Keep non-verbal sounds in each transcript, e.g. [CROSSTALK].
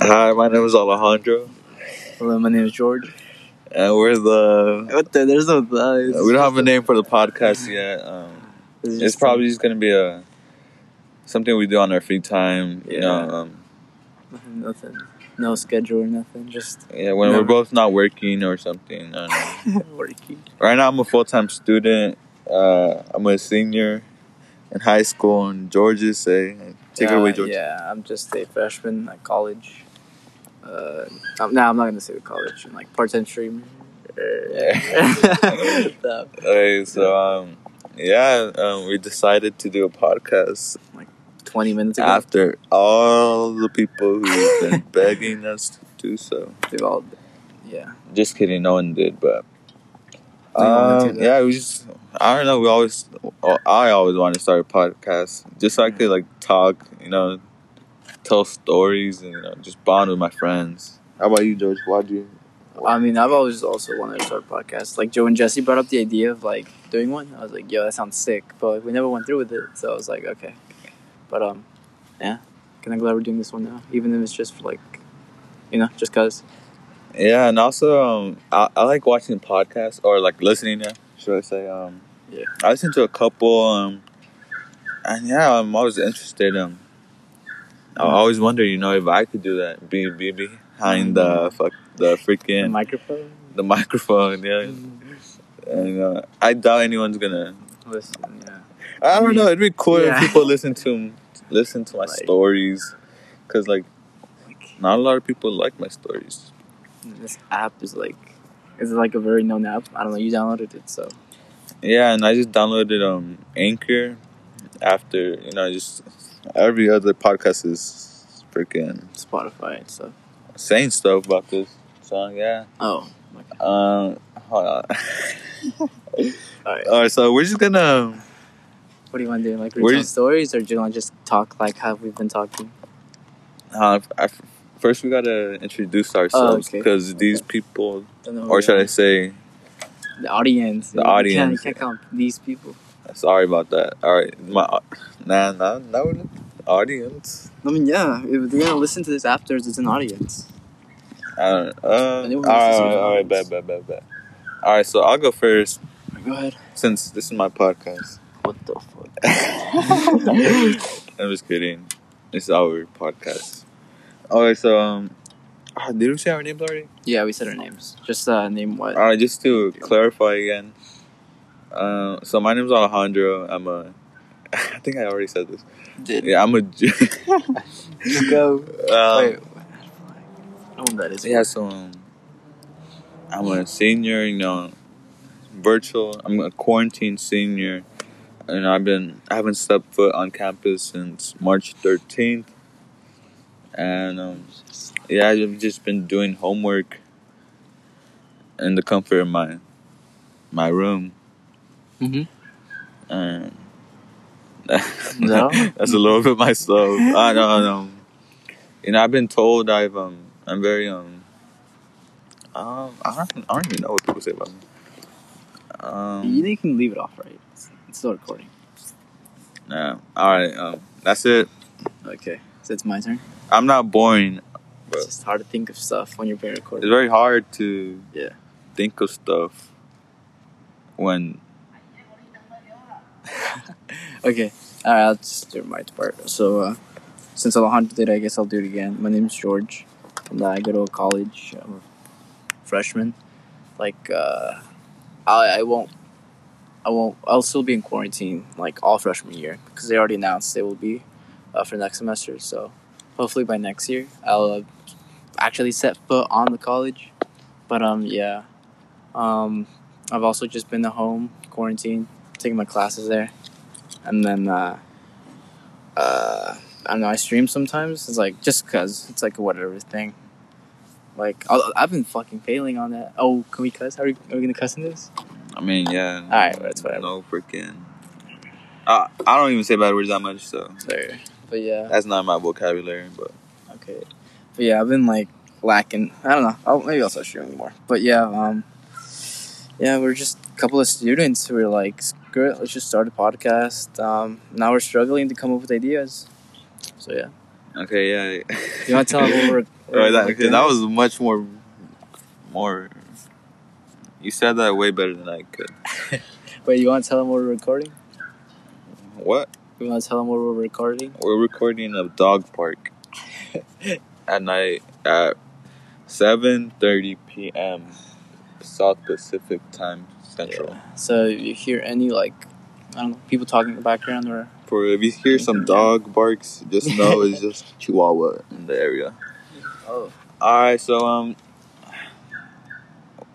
Hi, my name is Alejandro, Hello, my name is George. and we're the. What the? There's no the. We don't have a name for the podcast yet. Um, it's probably just gonna be a something we do on our free time. You know, Yeah. um, nothing, nothing. No schedule or nothing. Just yeah, when No. we're both not working or something. [LAUGHS] Working. right now, I'm a full time student. Uh, I'm a senior in high school, and George is say, take it away, George. Yeah, I'm just a freshman at college. Uh, um, no, I'm not gonna say the college. I'm like part-time streamer. So, [LAUGHS] Okay, so um, yeah, um, we decided to do a podcast like Twenty minutes ago, after all the people who've been [LAUGHS] begging us to do so. they've all. Yeah. Just kidding, no one did, but um, yeah, we just I don't know. We always, I always wanted to start a podcast just so I could like talk, you know, tell stories, and you know, just bond with my friends. How about you, George? Why'd you? I mean, I've always also wanted to start a podcast. Like Joe and Jesse brought up the idea of like doing one. I was like, "Yo, that sounds sick," but like, we never went through with it. So I was like, "Okay," but um, yeah, kind of glad we're doing this one now, even if it's just for like, you know, just cause. Yeah, and also um, I, I like watching podcasts or like listening. To, should I say? Um, Yeah. I listen to a couple, um, and yeah, I'm always interested. Um, I always wonder, you know, if I could do that, be be behind the fuck the The freaking microphone. the microphone. Yeah, and uh, I doubt anyone's gonna. Listen, yeah. I don't know. It'd be cool Yeah. if people listen to listen to my Like- stories, cause like not a lot of people like my stories. this app is like, is it like a very known app. I don't know. You downloaded it, so Yeah, and I just downloaded um Anchor after you know just every other podcast is freaking Spotify and stuff. saying stuff about this song. Yeah. Oh, Um. Hold on. [LAUGHS] Alright. All right. So we're just gonna. what do you want to do? Like retell you- stories, or do you want to just talk like how we've been talking? Uh, I, first, we gotta introduce ourselves Oh, okay. because these people, Don't know who or should. I say, The audience. The You can't- audience. You can't count these people. sorry about that. All right, my nah, nah, nah, audience. I mean, yeah. If they're gonna listen to this after, it's an audience. I don't. Uh, all right, who listens to all right, all right, audience. bet, bet, bet, bet. All right, so I'll go first Go ahead. since this is my podcast. What the fuck? [LAUGHS] [LAUGHS] I'm just kidding. It's our podcast. All right, so um, ah, did we say our names already? yeah, we said our names. Just uh, name what. All right, just to clarify again. Uh, so my name's Alejandro. I'm a. [LAUGHS] I think I already said this. Did Yeah, I'm a. Just [LAUGHS] go. [LAUGHS] um, Wait. I don't know what that is. Yeah, so um, I'm a senior. You know, virtual. I'm a quarantine senior, and I've been I haven't stepped foot on campus since March 13th, and um, yeah, I've just been doing homework in the comfort of my my room, Mhm. and [LAUGHS] No? that's a little bit myself. I don't know. You know, I've been told I've um I'm very um um I don't, I don't even know what people say about me. Um, You can leave it off, right? It's, it's still recording. nah. All right. Um, that's it. Okay. So it's my turn. I'm not boring. But It's just hard to think of stuff when you're being recorded. It's very hard to Yeah. think of stuff when Okay. Alright, I'll do my part. So, uh, since Alejandro did, I guess I'll do it again. My name's George, and I go to a college. I'm a freshman. Like, uh, I, I won't, I won't, I'll still be in quarantine, like, all freshman year, because they already announced they will be uh, for next semester. So, hopefully by next year, I'll actually set foot on the college. But, um, yeah. Um, I've also just been at home, quarantine, taking my classes there and then uh, uh, I don't know. I stream sometimes. It's like just cause it's like a whatever thing. Like I'll, I've been fucking failing on that. Oh, can we cuss? Are we, are we gonna cuss in this? I mean yeah. All right, that's whatever. No freaking. I I don't even say bad words that much, so Sorry. But yeah, that's not my vocabulary. But okay. But yeah, I've been like lacking. I don't know. I'll, maybe I'll start streaming more. But yeah, um, yeah, we're just a couple of students who are like, screw it, let's just start a podcast. Um, now we're struggling to come up with ideas. So yeah, okay, yeah. you want to tell [LAUGHS] them what we're Right, that, okay, that was much more, more. You said that way better than I could. [LAUGHS] Wait, you want to tell them we're recording? What? You want to tell them where we're recording? We're recording a dog park [LAUGHS] at night at 7:30 p.m. South Pacific Time Central. So you hear any like I don't know people talking in the background or For if you hear some dog barks, just know it's just [LAUGHS] Chihuahua in the area. oh All right, so um,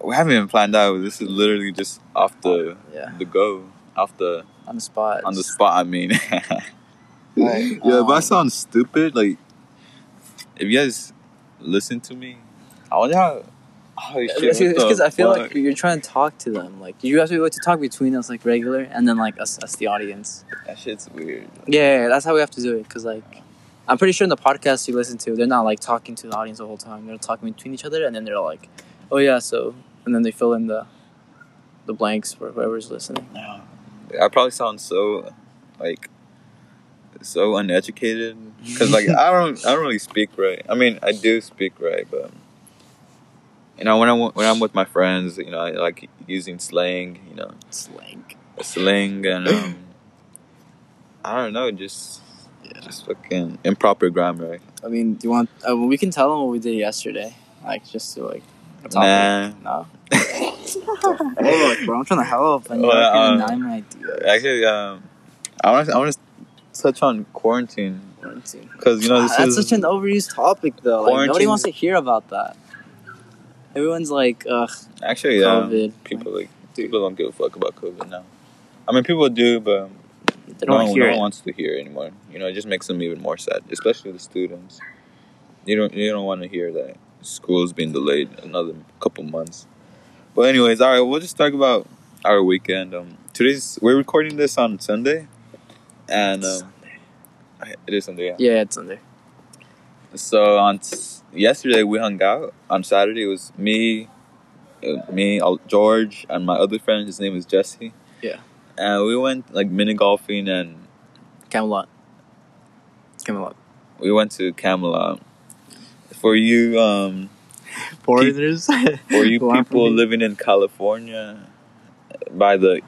we haven't even planned out. This is literally just off the yeah the go, off the on the spot on the spot. I mean, [LAUGHS] Alright, [LAUGHS] yeah. if I um, sound stupid, like if you guys listen to me, I wonder how. Holy shit! It's because I feel like you're trying to talk to them. Like you have to be like to talk between us like regular, and then like us, us the audience. that shit's weird. Yeah, yeah, yeah, that's how we have to do it. Cause like, I'm pretty sure in the podcast you listen to, they're not like talking to the audience the whole time. They're talking between each other, and then they're like, "Oh yeah, so," and then they fill in the the blanks for whoever's listening. I probably sound so like so uneducated because like [LAUGHS] I don't I don't really speak right. I mean I do speak right, but you know when I when I'm with my friends, you know I like using slang, you know Slang. slang and um, I don't know just Yeah. just fucking improper grammar. I mean, do you want? Uh, well, we can tell them what we did yesterday. Like just to like. Nah. No. [LAUGHS] Oh, bro, I'm trying to help, and you're Well, like, um, my idea. Actually, um, I want to I want to touch on quarantine Quarantine. because you know this Ah, That's is such an overused topic, though. Like, nobody wants to hear about that. Everyone's like, ugh, actually yeah. COVID. People like people don't give a fuck about COVID now. I mean, people do, but They don't no, hear no one wants to hear anymore. You know, it just makes them even more sad, especially the students. You don't you don't want to hear that school's being delayed another couple months. But anyways, all right, we'll just talk about our weekend. Um, today's we're recording this on Sunday, and um, it is Sunday. Yeah. Yeah, it's Sunday. So on s- yesterday we hung out. On Saturday it was me, uh, me, George, and my other friend. His name is Jesse. Yeah. And we went like mini golfing, and Camelot. Camelot. we went to Camelot. For you, um, [LAUGHS] Foreigners. for you [LAUGHS] people living in California, by the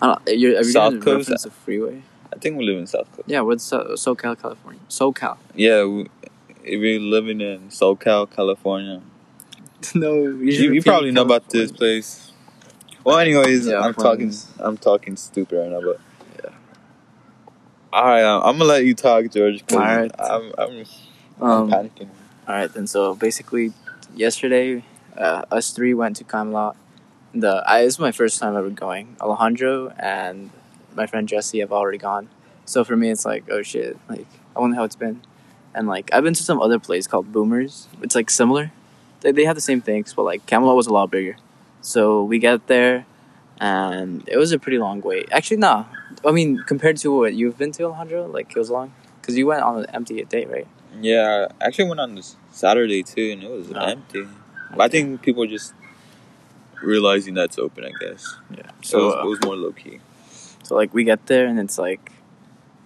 I don't, you're, you South Coast? freeway? I think we live in South Coast. Yeah, what's so, SoCal, California? SoCal. Yeah, we, if you're living in SoCal, California, [LAUGHS] no, you, you probably know about this place. Well, anyways, Yeah, I'm talking. I'm talking stupid right now, but Yeah. All right, um, I'm gonna let you talk, George. All right. I'm, I'm, I'm Um, panicking. All right, then. So basically, yesterday, uh, us three went to Camelot. The I, this is my first time ever going. Alejandro and my friend Jesse have already gone. So for me, it's like, oh shit! Like I wonder how it's been. And like I've been to some other place called Boomers. It's like similar. They they have the same things, but like Camelot was a lot bigger. So we get there, and it was a pretty long wait. Actually, no. I mean, compared to what you've been to, Alejandro, like it was long because you went on an empty date, right? Yeah, I actually went on this Saturday too, and it was Oh. empty. But I think people are just realizing that's open. I guess. Yeah. So, So it, was, uh, it was more low key. So like we get there and it's like,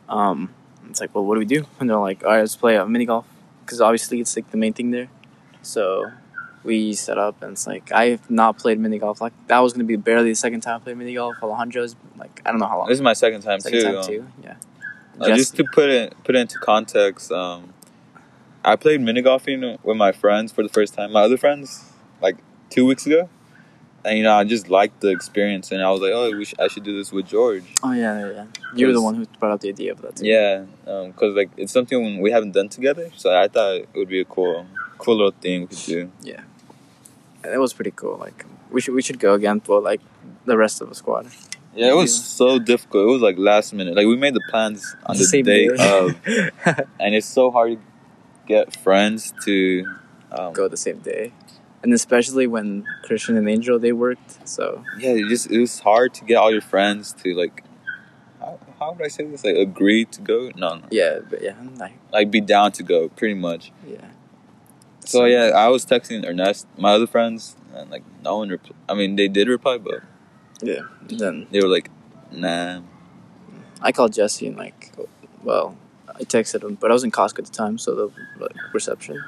um, it's like, well, what do we do? [LAUGHS] And they're like, all right, let's play a mini golf because obviously it's like the main thing there. So we set up and it's like I have not played mini golf. Like that was gonna be barely the second time I played mini golf. Alejandro's like I don't know how long. This is my second time second too. time um, too. Yeah. Uh, just to put it put it into context, um, I played mini golfing with my friends for the first time. My other friends, like two weeks ago, and you know I just liked the experience, and I was like, oh, we sh- I should do this with George. Oh yeah, yeah, yeah. You were the one who brought up the idea of that. Too. Yeah, because like it's something we haven't done together, so I thought it would be a cool, cool little thing we could do. And it was pretty cool. Like we should we should go again for like the rest of the squad. Yeah, it was so difficult. It was like last minute. Like we made the plans on the, same day, day. of, [LAUGHS] and it's so hard to get friends to um, go the same day. And especially when Christian and Angel they worked, so yeah, it just it was hard to get all your friends to like how, how would I say this? Like agree to go? No, no. yeah, but yeah, like, Like be down to go, pretty much. yeah. So yeah, I was texting Ernest, my other friends, and like no one. Repl- I mean, they did reply, but Yeah. Then they were like, "Nah." I called Jesse and like, well, I texted him, but I was in Costco at the time, so the like, reception,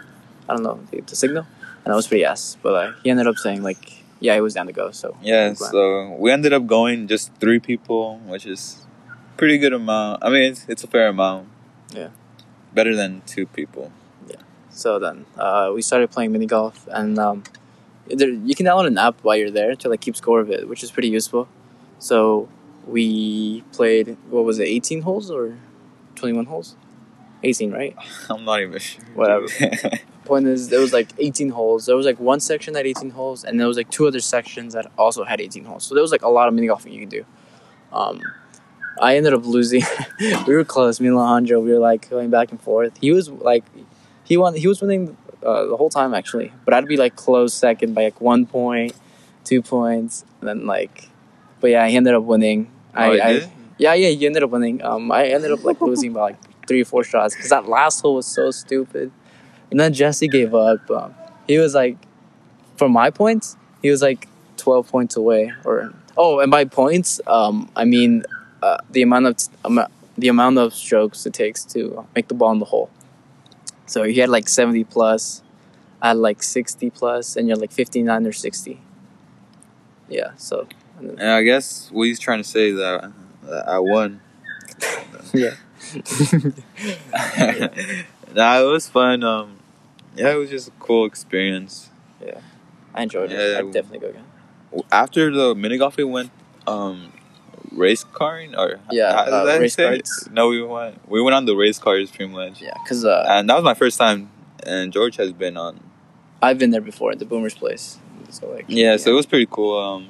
I don't know, the, the signal, and I was pretty ass. But uh, he ended up saying like, yeah, he was down to go. So Yeah, so we ended up going just three people, which is pretty good amount. I mean, it's, it's a fair amount. Yeah. Better than two people. Yeah. So then uh, we started playing mini golf, and um, there, you can download an app while you're there to like keep score of it, which is pretty useful. So we played what was it, 18 holes or 21 holes? 18, right? [LAUGHS] I'm not even sure. Whatever. [LAUGHS] Point is, there was like 18 holes. There was like one section that had 18 holes, and there was like two other sections that also had 18 holes. So there was like a lot of mini golfing you can do. Um, I ended up losing. [LAUGHS] we were close. Me and Alejandro, we were like going back and forth. He was like, he won. He was winning uh, the whole time actually, but I'd be like close second by like one point, two points, and then like, but yeah, he ended up winning. Oh, I, did? I yeah yeah he ended up winning. Um, I ended up like losing by like three or four shots because that last hole was so stupid, and then Jesse gave up. Um, he was like, for my points, he was like twelve points away, or oh, and by points, um, I mean uh, the amount of um, the amount of strokes it takes to make the ball in the hole. So he had like seventy plus, I had like sixty plus, and you're like fifty nine or sixty. Yeah, so And I guess what he's trying to say is that, that I won. [LAUGHS] yeah. [LAUGHS] nah, it was fun. Um, yeah, it was just a cool experience. Yeah, I enjoyed it. Yeah. I'd definitely go again. After the mini golf, we went um, race carring or Yeah, uh, race say? carts. No, we went we went on the race cars pretty much, Yeah, cause uh, and that was my first time. And George has been on. I've been there before at the Boomers place. So like Yeah, so it was pretty cool. Um,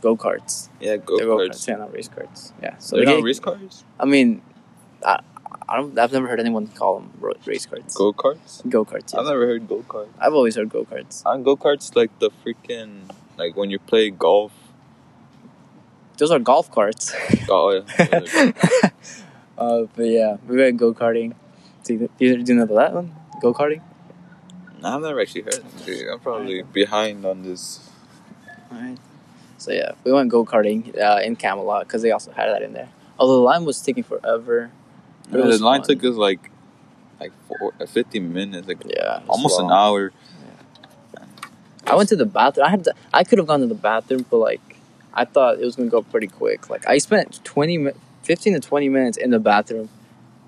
go karts. yeah, go karts. Yeah, not race carts. Yeah. So They're they not race cars. I mean, I, I don't. I've never heard anyone call them race carts. Go karts. Go karts. I've never heard go karts. I've always heard go karts. On go karts, like the freaking like when you play golf. Those are golf carts. [LAUGHS] Oh, yeah. [LAUGHS] uh, but yeah, we went go karting. Do you, do you know that one? Go karting. I've never actually heard. It. I'm probably behind on this. Alright. So yeah, we went go karting uh, in Camelot because they also had that in there. Although the line was taking forever. Yeah, the line fun. took us like like four, uh, 50 minutes, like Yeah, almost an hour. I went to the bathroom. I had to, I could have gone to the bathroom, but like I thought it was gonna go pretty quick. Like I spent 20, mi- 15 to twenty minutes in the bathroom.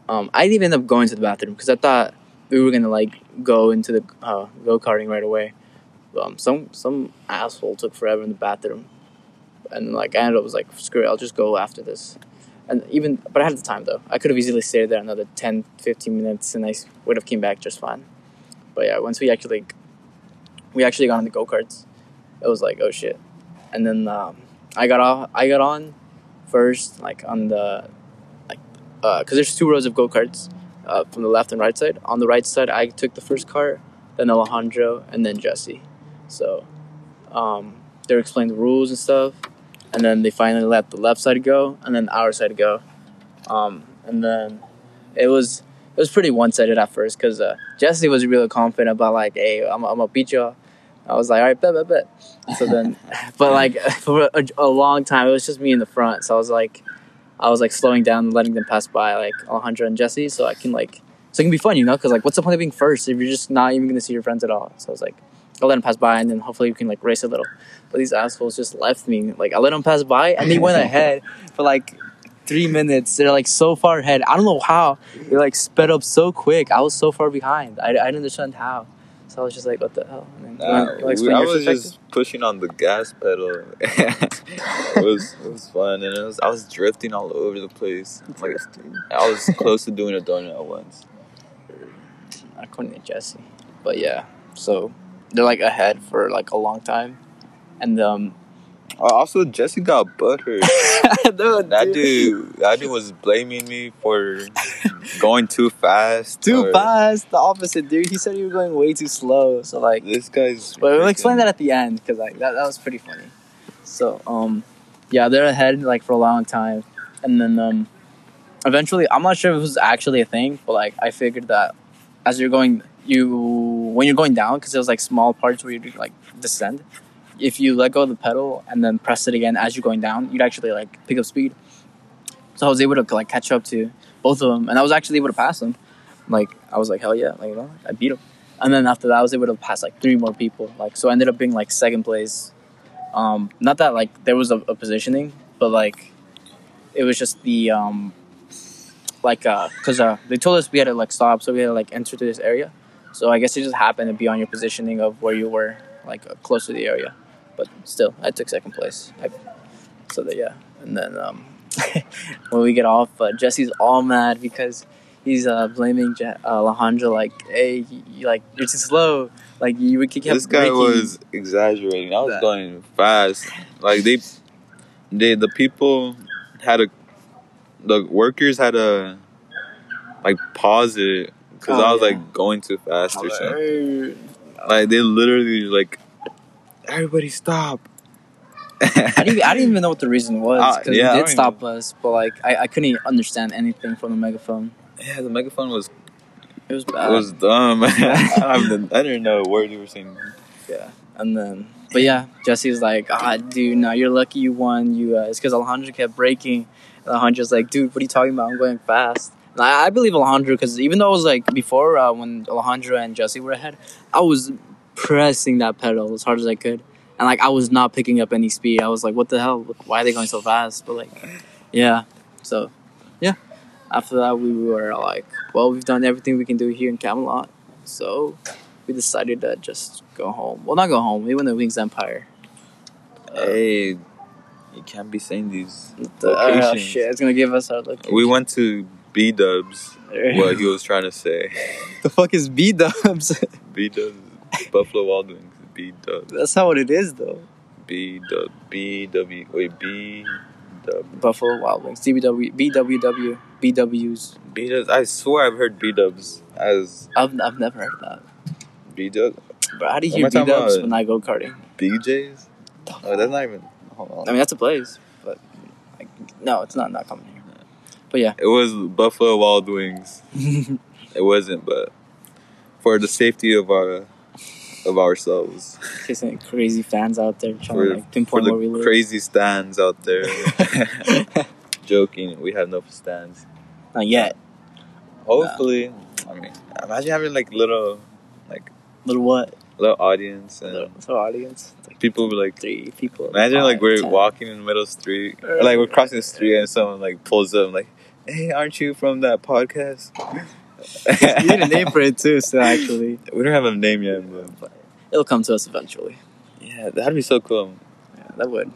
Um, I didn't even end up going to the bathroom because I thought we were gonna like go into the uh, go karting right away. Um, some some asshole took forever in the bathroom, and like I ended up was like screw it, I'll just go after this. And even but I had the time though. I could have easily stayed there another 10, 15 minutes, and I would have came back just fine. But yeah, once we actually we actually got on the go karts. It was like oh shit, and then um, I got off. I got on first, like on the like because there's two rows of go karts uh, from the left and right side. On the right side, I took the first cart, then Alejandro, and then Jesse. So um, they were explaining the rules and stuff, and then they finally let the left side go, and then our side go, um, and then it was it was pretty one sided at first because uh, Jesse was really confident about like, hey, I'm, I'm gonna beat y'all. I was like, all right, bet, bet, bet. So then, [LAUGHS] but like [LAUGHS] for a, a long time, it was just me in the front. So I was like, I was like slowing down and letting them pass by, like Alejandro and Jesse, so I can like, so it can be fun, you know? Because like, what's the point of being first if you're just not even gonna see your friends at all? So I was like, I'll let them pass by, and then hopefully we can like race a little. But these assholes just left me. Like I let them pass by, and they went [LAUGHS] ahead for like three minutes. They're like so far ahead. I don't know how. They like sped up so quick. I was so far behind. I, I didn't understand how. So I was just like, what the hell? And Nah, you we- I was just pushing on the gas pedal. [LAUGHS] it was it was fun, and it was I was drifting all over the place. Like I was close to doing a donut at once. according to Jesse. But yeah, so they're like ahead for like a long time, and um, Oh, also, Jesse got butthurt. [LAUGHS] dude, That dude, that dude was blaming me for going too fast. too or- fast. The opposite, dude. He said you were going way too slow. So like, This guy's. but we'll explain that at the end because like that that was pretty funny. So um, yeah, they're ahead like for a long time, and then um, eventually, I'm not sure if it was actually a thing, but like I figured that as you're going, you when you're going down because there's like small parts where you like descend. If you let go of the pedal and then press it again as you're going down, you'd actually like pick up speed. So I was able to like catch up to both of them, and I was actually able to pass them. Like I was like, hell yeah, like you know, I beat them. And then after that, I was able to pass like three more people. Like so, I ended up being like second place. Um, not that like there was a, a positioning, but like it was just the um, like uh, cause uh, they told us we had to like stop, so we had to like enter to this area. So I guess it just happened to be on your positioning of where you were, like uh, close to the area. But still, I took second place. I, so that yeah, and then um, [LAUGHS] when we get off, uh, Jesse's all mad because he's uh, blaming Je- uh, Alejandro like, "Hey, you, you, like you're too slow. Like you would keep This guy braking." was exaggerating. I was That- going fast. Like they, they the people had a, the workers had a, like pause it because Oh, I was yeah. like going too fast or something. Like they literally like, everybody stop. I didn't, I didn't even know what the reason was Uh, because yeah, it did stop us, but like I, I couldn't understand anything from the megaphone. yeah, the megaphone was It was bad. it was dumb. [LAUGHS] I, [LAUGHS] didn't- I didn't know a word you were saying. Yeah, and then, but yeah, Jesse was like, "Ah, dude, no, you're lucky you won. You, uh, it's because Alejandro kept braking." And Alejandro's like, "Dude, what are you talking about? I'm going fast." I, I believe Alejandro because even though it was like before uh, when Alejandro and Jesse were ahead, I was pressing that pedal as hard as I could, and like I was not picking up any speed. I was like, "What the hell? Why are they going so fast?" But like, yeah, so yeah. After that, we were like, "Well, we've done everything we can do here in Camelot, so." we decided to just go home. Well, not go home. We went to Wings Empire. Hey, you can't be saying these. The, oh Locations. shit! It's gonna give us our location. We went to B Dubs. What he was trying to say. [LAUGHS] the fuck is [LAUGHS] B Dubs? B Dubs, Buffalo Wild Wings. B Dubs, That's not what it is though. B Dub, B W. Wait, B Dub, Buffalo Wild Wings. DBW, BWW, BWs. B Dubs. I swear I've heard B Dubs as I've, I've never heard that. B Dubs. But how do you hear B Dubs when I go karting? BJ's. Oh, that's not even. Hold I mean, that's a place, but like, no, it's not not coming here. But yeah, It was Buffalo Wild Wings. [LAUGHS] It wasn't, but for the safety of our of ourselves, case crazy fans out there trying for, to like for pinpoint where we the live. crazy stands out there. [LAUGHS] Joking, we have no stands. not yet. Hopefully, I mean, imagine having like little, like Little what? little audience and Little, little audience. Like people like. three people. Imagine like we're 10. walking in the middle of the street, or, like we're crossing the street, and someone like pulls up, like, "Hey, aren't you from that podcast?" [LAUGHS] we need a name for it too, so actually. We don't have a name yet, but It'll come to us eventually. yeah, that'd be so cool. Yeah, that would.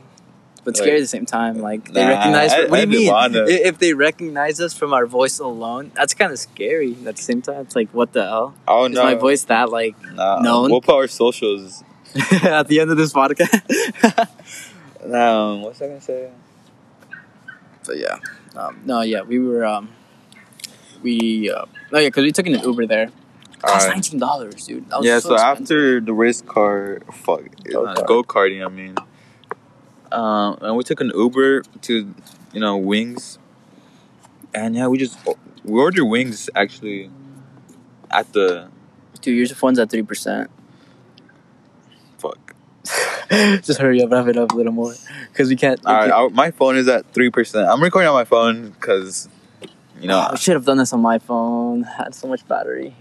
But Like- scary at the same time. Uh, like they Nah, recognize. I- what do you didn't mean? If they recognize us from our voice alone, that's kind of scary. At the same time, it's like, what the hell? Oh Is no, my voice that like Nah, known? We'll put our socials. [LAUGHS] at the end of this podcast? [LAUGHS] Now, um, what's I gonna say? but yeah, um, no, yeah, we were. um We uh, no, yeah, because we took an Uber there. Cost Alright. nineteen dollars, dude. Yeah, so, so, after the race car, fuck, Go-kart. go karting. I mean, um, and we took an Uber to, you know, Wings, and yeah, we just we ordered wings actually at the dude, yours phone's at three percent. [LAUGHS] Just hurry up, wrap it up a little more, because we can't. All right, our, my phone is at three percent. I'm recording on my phone because, you know, I should have done this on my phone. Had so much battery.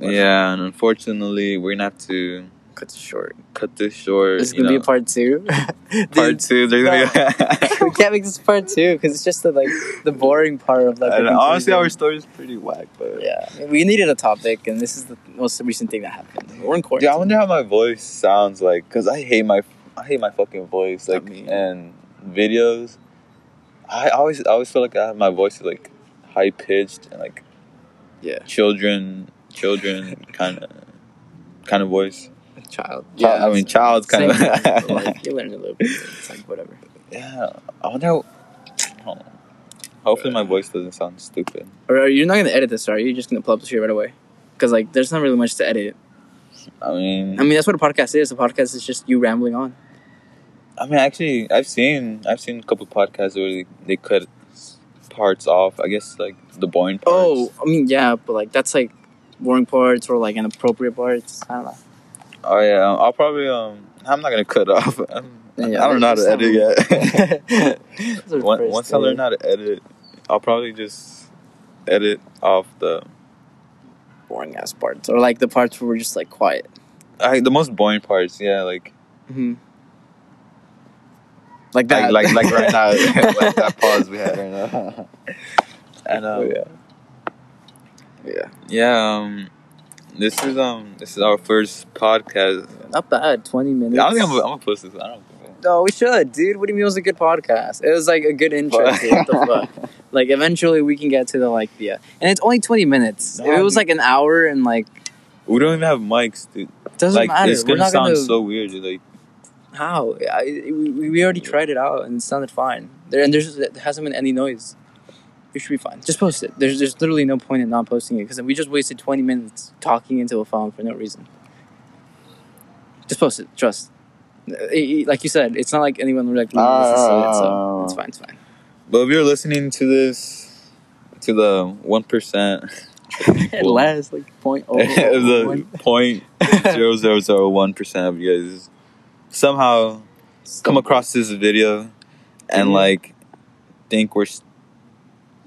yeah, and unfortunately, we're gonna have to Cut it short. cut this short. This is gonna be know. a part two. [LAUGHS] part two. Gonna be. [LAUGHS] we can't make this part two because it's just the like the boring part of like. honestly, our story is pretty whack, but yeah, I mean, we needed a topic, and this is the most recent thing that happened. We're in court. Dude, I wonder how my voice sounds like, cause I hate my I hate my fucking voice, like and videos. I always I always feel like I have my voice is like high pitched and like Yeah, children children kind of kind of voice. Child. Child- I mean, child's kind of- like, you learn a little bit. It's like whatever. Yeah, I wonder. Hopefully, my voice doesn't sound stupid. Or are you not gonna edit this? Or are you just gonna pull up the shit right away? Because like, there's not really much to edit. I mean, I mean, that's what a podcast is. A podcast is just you rambling on. I mean, actually, I've seen I've seen a couple podcasts where they, they cut parts off. I guess like the boring parts. Oh, I mean, yeah, but like that's like boring parts or like inappropriate parts. I don't know. Oh yeah, I'll probably um. I'm not gonna cut off. [LAUGHS] I'm, Yeah, I don't know how to that's edit yet. [LAUGHS] Once once I learn how to edit, I'll probably just edit off the boring ass parts, or like the parts where we're just like quiet. I, the most boring parts. Yeah, like Mm-hmm. Like that. like like, like right now, [LAUGHS] like that pause we had right now. and um, Oh, yeah. Yeah. yeah, um, this is um this is our first podcast. Not bad. Twenty minutes. I don't think I'm, I'm gonna post this. I don't. Think No, we should, dude. What do you mean it was a good podcast? It was like a good intro. what the fuck? [LAUGHS] Like eventually we can get to the like the, uh, and it's only twenty minutes. if it was like an hour and like we don't even have mics, dude. doesn't like matter. it's gonna sound gonna so weird. dude, Like how I, we, we already tried it out and it sounded fine. There and there's there hasn't been any noise. We should be fine. Just post it. There's there's literally no point in not posting it because we just wasted twenty minutes talking into a phone for no reason. Just post it. Trust. Uh, it- it- Like you said, it's not like anyone would like listens to it, so it's fine. It's fine. But if you're listening to this, to the one percent, [LAUGHS] Last like point oh [LAUGHS] the point zero zero zero one percent of you guys somehow come across this video and Mhm. like think we're s-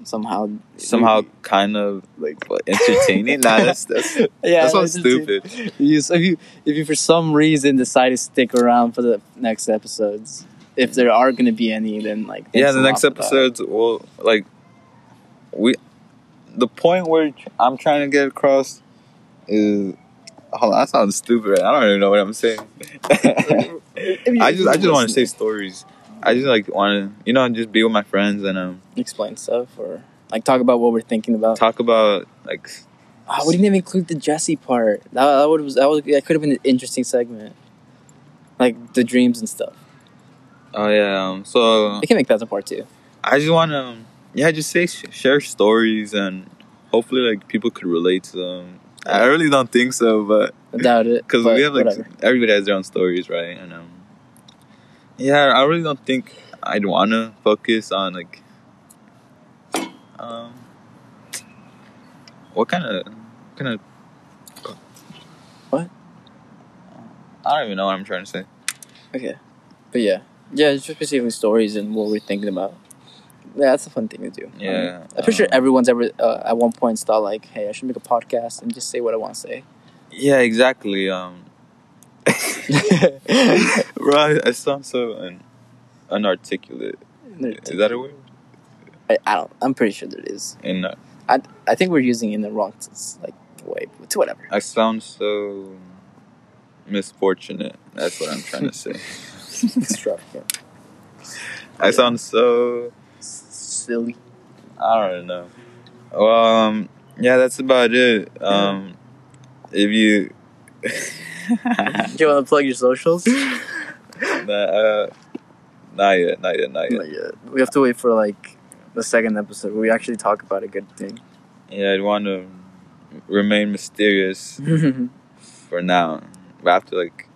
somehow somehow kind of like what, entertaining. nah, that's that's [LAUGHS] yeah that's so stupid. You, so if you if you for some reason decide to stick around for the next episodes, if there are going to be any, then like Yeah, the next episodes will like we. The point where I'm trying to get across is. Hold on, that sounds stupid. I don't even know what I'm saying. [LAUGHS] [LAUGHS] I just I just want to say stories. I just like want to you know just be with my friends and um explain stuff or like talk about what we're thinking about. talk about like Oh, we didn't even include the Jesse part. That, that would was that was that could have been an interesting segment, like the dreams and stuff. oh yeah um, so We can make that a part two. I just want to um, yeah just say sh- share stories and hopefully like people could relate to them. I really don't think so, but I doubt it [LAUGHS] because we have like whatever. everybody has their own stories, right? And um, yeah, I really don't think I'd want to focus on like um, what kind of kind of What? I don't even know what I'm trying to say. Okay, but yeah, yeah, it's just basically stories and what we're thinking about. Yeah, that's a fun thing to do. Yeah, I'm pretty sure um, everyone's ever uh, at one point thought like, "Hey, I should make a podcast and just say what I want to say." Yeah, exactly. Um, [LAUGHS] right, I sound so un- unarticulate. Is that a word? I, I don't. I'm pretty sure there is. And uh, I, I think we're using it in the wrong s- like way. But whatever. I sound so misfortunate. That's what I'm trying to [LAUGHS] say. Extravagant. I sound so Silly. I don't know. Well, um, yeah, that's about it. Um, if you, [LAUGHS] Do you want to plug your socials? [LAUGHS] nah, uh, not yet, not yet, not yet. Not yet. We have to wait for like the second episode where we actually talk about a good thing. Yeah, I'd want to remain mysterious [LAUGHS] for now. But after like,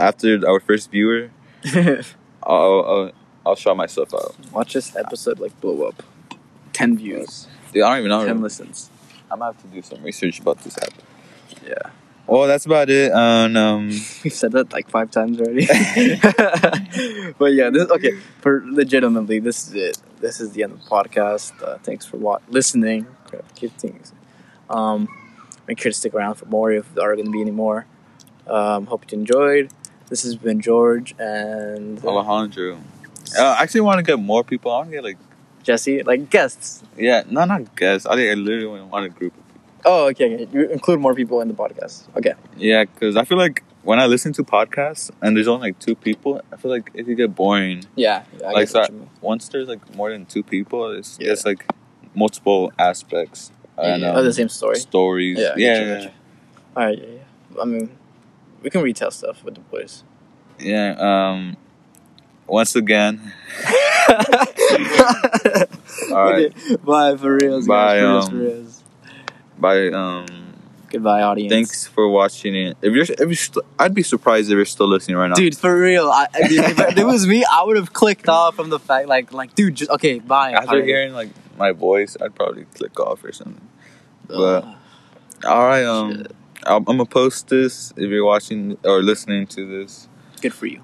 after our first viewer, [LAUGHS] I'll I'll, I'll shout myself out. Watch this episode like blow up. Ten views. Dude, I don't even know. Ten listens. I'm gonna have to do some research about this app. Yeah. Well, that's about it. And um, [LAUGHS] We've said that like five times already. [LAUGHS] but yeah, this okay. For legitimately, this is it. This is the end of the podcast. Uh, thanks for wa- listening. Keep things. Um, make sure to stick around for more if there are going to be any more. Um, hope you enjoyed. This has been George and Alejandro. Uh, I actually want to get more people. I want to get like, Jesse, like guests. yeah, no, not guests. I I literally want a group. Oh, okay, okay. You include more people in the podcast. Okay. Yeah, because I feel like when I listen to podcasts and there's only like two people, I feel like it could get boring. Yeah. yeah I Like that- you. Once there's like more than two people, it's Yeah. it's like multiple aspects. And, um, of the same story. Stories. Yeah, I Yeah, you, yeah. All right. Yeah, yeah. I mean, we can retell stuff with the boys. yeah. Um, once again, [LAUGHS] [LAUGHS] all right. Bye for reals. Bye, guys, for reals, um, for reals. Bye. Um, Goodbye, audience. thanks for watching it. If you're, if you're st- I'd be surprised if you're still listening right now. dude. For real, I, I- dude, if it was me, I would have clicked off from the fact, like, like, dude, just okay, bye. After hearing like my voice, I'd probably click off or something. Ugh. All right. Um, I'm, I'm gonna post this if you're watching or listening to this. good for you.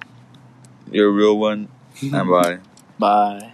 You're a real one. and [LAUGHS] bye. Bye.